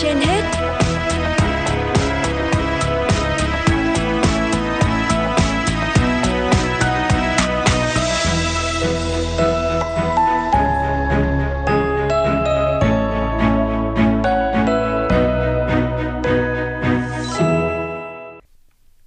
trên hết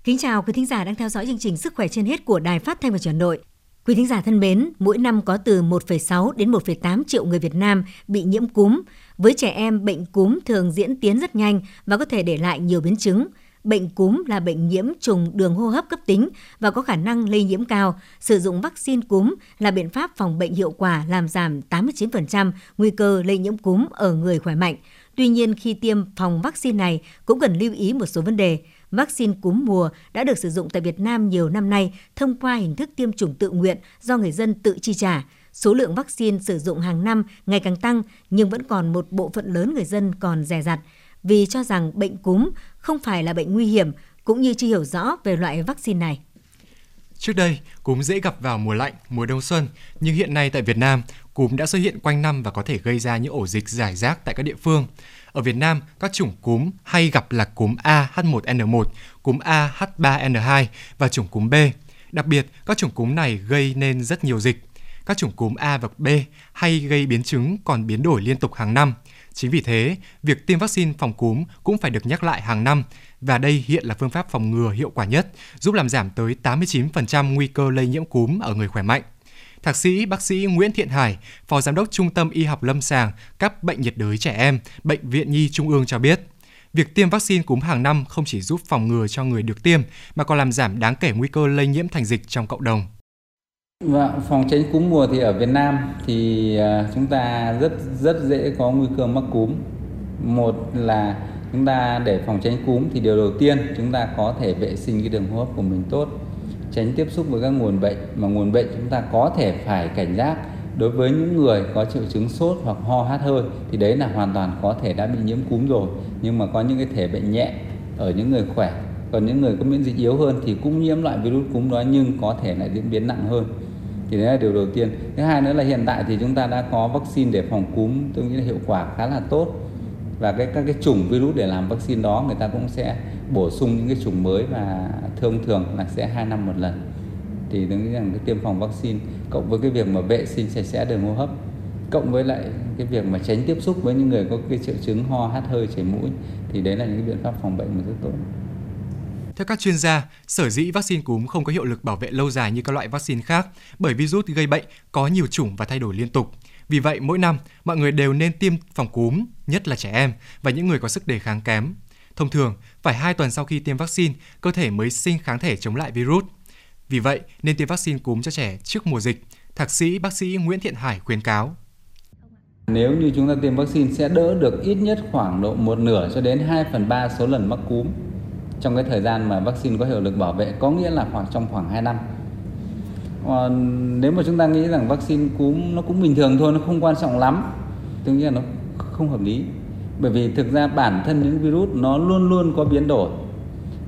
Kính chào quý thính giả đang theo dõi chương trình Sức khỏe trên hết của Đài Phát thanh và Truyền hình Nội. Quý thính giả thân mến, mỗi năm có từ 1,6 đến 1,8 triệu người Việt Nam bị nhiễm cúm. Với trẻ em, bệnh cúm thường diễn tiến rất nhanh và có thể để lại nhiều biến chứng. Bệnh cúm là bệnh nhiễm trùng đường hô hấp cấp tính và có khả năng lây nhiễm cao. Sử dụng vaccine cúm là biện pháp phòng bệnh hiệu quả làm giảm 89% nguy cơ lây nhiễm cúm ở người khỏe mạnh. Tuy nhiên, khi tiêm phòng vaccine này cũng cần lưu ý một số vấn đề – Vaccine cúm mùa đã được sử dụng tại Việt Nam nhiều năm nay thông qua hình thức tiêm chủng tự nguyện do người dân tự chi trả. Số lượng vaccine sử dụng hàng năm ngày càng tăng nhưng vẫn còn một bộ phận lớn người dân còn rẻ rặt vì cho rằng bệnh cúm không phải là bệnh nguy hiểm cũng như chưa hiểu rõ về loại vaccine này. Trước đây, cúm dễ gặp vào mùa lạnh, mùa đông xuân, nhưng hiện nay tại Việt Nam, cúm đã xuất hiện quanh năm và có thể gây ra những ổ dịch giải rác tại các địa phương. Ở Việt Nam, các chủng cúm hay gặp là cúm A H1N1, cúm A H3N2 và chủng cúm B. Đặc biệt, các chủng cúm này gây nên rất nhiều dịch. Các chủng cúm A và B hay gây biến chứng còn biến đổi liên tục hàng năm. Chính vì thế, việc tiêm vaccine phòng cúm cũng phải được nhắc lại hàng năm và đây hiện là phương pháp phòng ngừa hiệu quả nhất, giúp làm giảm tới 89% nguy cơ lây nhiễm cúm ở người khỏe mạnh. Thạc sĩ bác sĩ Nguyễn Thiện Hải, Phó Giám đốc Trung tâm Y học Lâm sàng các bệnh nhiệt đới trẻ em, Bệnh viện Nhi Trung ương cho biết, việc tiêm vaccine cúm hàng năm không chỉ giúp phòng ngừa cho người được tiêm mà còn làm giảm đáng kể nguy cơ lây nhiễm thành dịch trong cộng đồng. Và phòng tránh cúm mùa thì ở Việt Nam thì à, chúng ta rất rất dễ có nguy cơ mắc cúm. Một là chúng ta để phòng tránh cúm thì điều đầu tiên chúng ta có thể vệ sinh cái đường hô hấp của mình tốt tránh tiếp xúc với các nguồn bệnh, mà nguồn bệnh chúng ta có thể phải cảnh giác đối với những người có triệu chứng sốt hoặc ho hát hơi thì đấy là hoàn toàn có thể đã bị nhiễm cúm rồi. Nhưng mà có những cái thể bệnh nhẹ ở những người khỏe, còn những người có miễn dịch yếu hơn thì cũng nhiễm loại virus cúm đó nhưng có thể lại diễn biến nặng hơn. Thì đấy là điều đầu tiên. Thứ hai nữa là hiện tại thì chúng ta đã có vaccine để phòng cúm, tôi nghĩ là hiệu quả khá là tốt. Và cái, các cái chủng virus để làm vaccine đó người ta cũng sẽ bổ sung những cái chủng mới và thông thường là sẽ hai năm một lần thì tôi nghĩ rằng cái tiêm phòng vaccine cộng với cái việc mà vệ sinh sạch sẽ đường hô hấp cộng với lại cái việc mà tránh tiếp xúc với những người có cái triệu chứng ho hắt hơi chảy mũi thì đấy là những cái biện pháp phòng bệnh mà rất tốt. Theo các chuyên gia, sở dĩ vaccine cúm không có hiệu lực bảo vệ lâu dài như các loại vaccine khác bởi virus gây bệnh có nhiều chủng và thay đổi liên tục. Vì vậy, mỗi năm, mọi người đều nên tiêm phòng cúm, nhất là trẻ em và những người có sức đề kháng kém. Thông thường, phải 2 tuần sau khi tiêm vaccine, cơ thể mới sinh kháng thể chống lại virus. Vì vậy, nên tiêm vaccine cúm cho trẻ trước mùa dịch. Thạc sĩ bác sĩ Nguyễn Thiện Hải khuyến cáo. Nếu như chúng ta tiêm vaccine sẽ đỡ được ít nhất khoảng độ một nửa cho đến 2 phần 3 số lần mắc cúm trong cái thời gian mà vaccine có hiệu lực bảo vệ, có nghĩa là khoảng trong khoảng 2 năm. Còn nếu mà chúng ta nghĩ rằng vaccine cúm nó cũng bình thường thôi, nó không quan trọng lắm, tôi nghĩ là nó không hợp lý bởi vì thực ra bản thân những virus nó luôn luôn có biến đổi.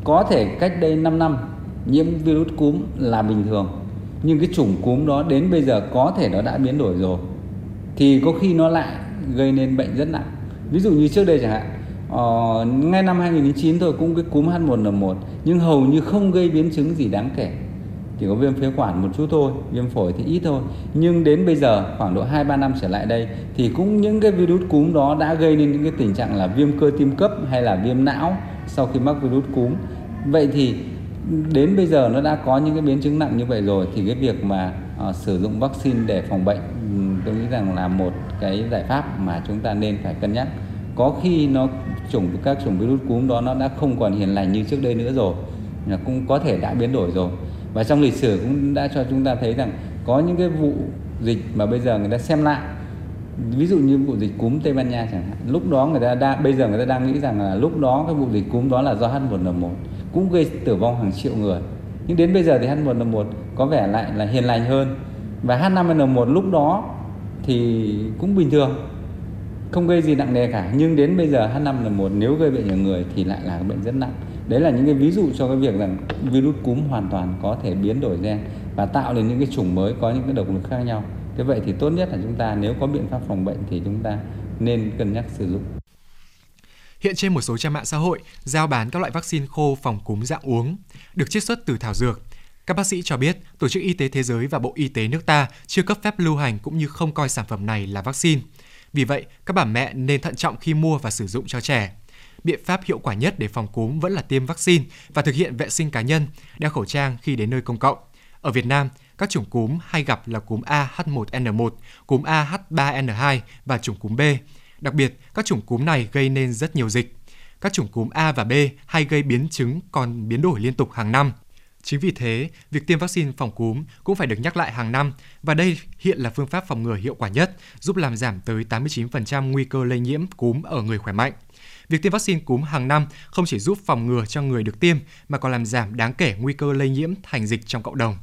Có thể cách đây 5 năm nhiễm virus cúm là bình thường. Nhưng cái chủng cúm đó đến bây giờ có thể nó đã biến đổi rồi. Thì có khi nó lại gây nên bệnh rất nặng. Ví dụ như trước đây chẳng hạn ờ, ngay năm 2009 thôi cũng cái cúm H1N1 nhưng hầu như không gây biến chứng gì đáng kể chỉ có viêm phế quản một chút thôi viêm phổi thì ít thôi. Nhưng đến bây giờ khoảng độ 2 3 năm trở lại đây thì cũng những cái virus cúm đó đã gây nên những cái tình trạng là viêm cơ tim cấp hay là viêm não sau khi mắc virus cúm. Vậy thì đến bây giờ nó đã có những cái biến chứng nặng như vậy rồi thì cái việc mà uh, sử dụng vaccine để phòng bệnh tôi nghĩ rằng là một cái giải pháp mà chúng ta nên phải cân nhắc. Có khi nó chủng các chủng virus cúm đó nó đã không còn hiền lành như trước đây nữa rồi là cũng có thể đã biến đổi rồi và trong lịch sử cũng đã cho chúng ta thấy rằng có những cái vụ dịch mà bây giờ người ta xem lại. Ví dụ như vụ dịch cúm Tây Ban Nha chẳng hạn. Lúc đó người ta đang, bây giờ người ta đang nghĩ rằng là lúc đó cái vụ dịch cúm đó là do H1N1 cũng gây tử vong hàng triệu người. Nhưng đến bây giờ thì H1N1 có vẻ lại là hiền lành hơn. Và H5N1 lúc đó thì cũng bình thường, không gây gì nặng nề cả. Nhưng đến bây giờ H5N1 nếu gây bệnh ở người thì lại là bệnh rất nặng đấy là những cái ví dụ cho cái việc rằng virus cúm hoàn toàn có thể biến đổi gen và tạo nên những cái chủng mới có những cái độc lực khác nhau thế vậy thì tốt nhất là chúng ta nếu có biện pháp phòng bệnh thì chúng ta nên cân nhắc sử dụng Hiện trên một số trang mạng xã hội giao bán các loại vaccine khô phòng cúm dạng uống, được chiết xuất từ thảo dược. Các bác sĩ cho biết, Tổ chức Y tế Thế giới và Bộ Y tế nước ta chưa cấp phép lưu hành cũng như không coi sản phẩm này là vaccine. Vì vậy, các bà mẹ nên thận trọng khi mua và sử dụng cho trẻ. Biện pháp hiệu quả nhất để phòng cúm vẫn là tiêm vaccine và thực hiện vệ sinh cá nhân, đeo khẩu trang khi đến nơi công cộng. Ở Việt Nam, các chủng cúm hay gặp là cúm AH1N1, cúm AH3N2 và chủng cúm B. Đặc biệt, các chủng cúm này gây nên rất nhiều dịch. Các chủng cúm A và B hay gây biến chứng còn biến đổi liên tục hàng năm. Chính vì thế, việc tiêm vaccine phòng cúm cũng phải được nhắc lại hàng năm và đây hiện là phương pháp phòng ngừa hiệu quả nhất, giúp làm giảm tới 89% nguy cơ lây nhiễm cúm ở người khỏe mạnh. Việc tiêm vaccine cúm hàng năm không chỉ giúp phòng ngừa cho người được tiêm, mà còn làm giảm đáng kể nguy cơ lây nhiễm thành dịch trong cộng đồng.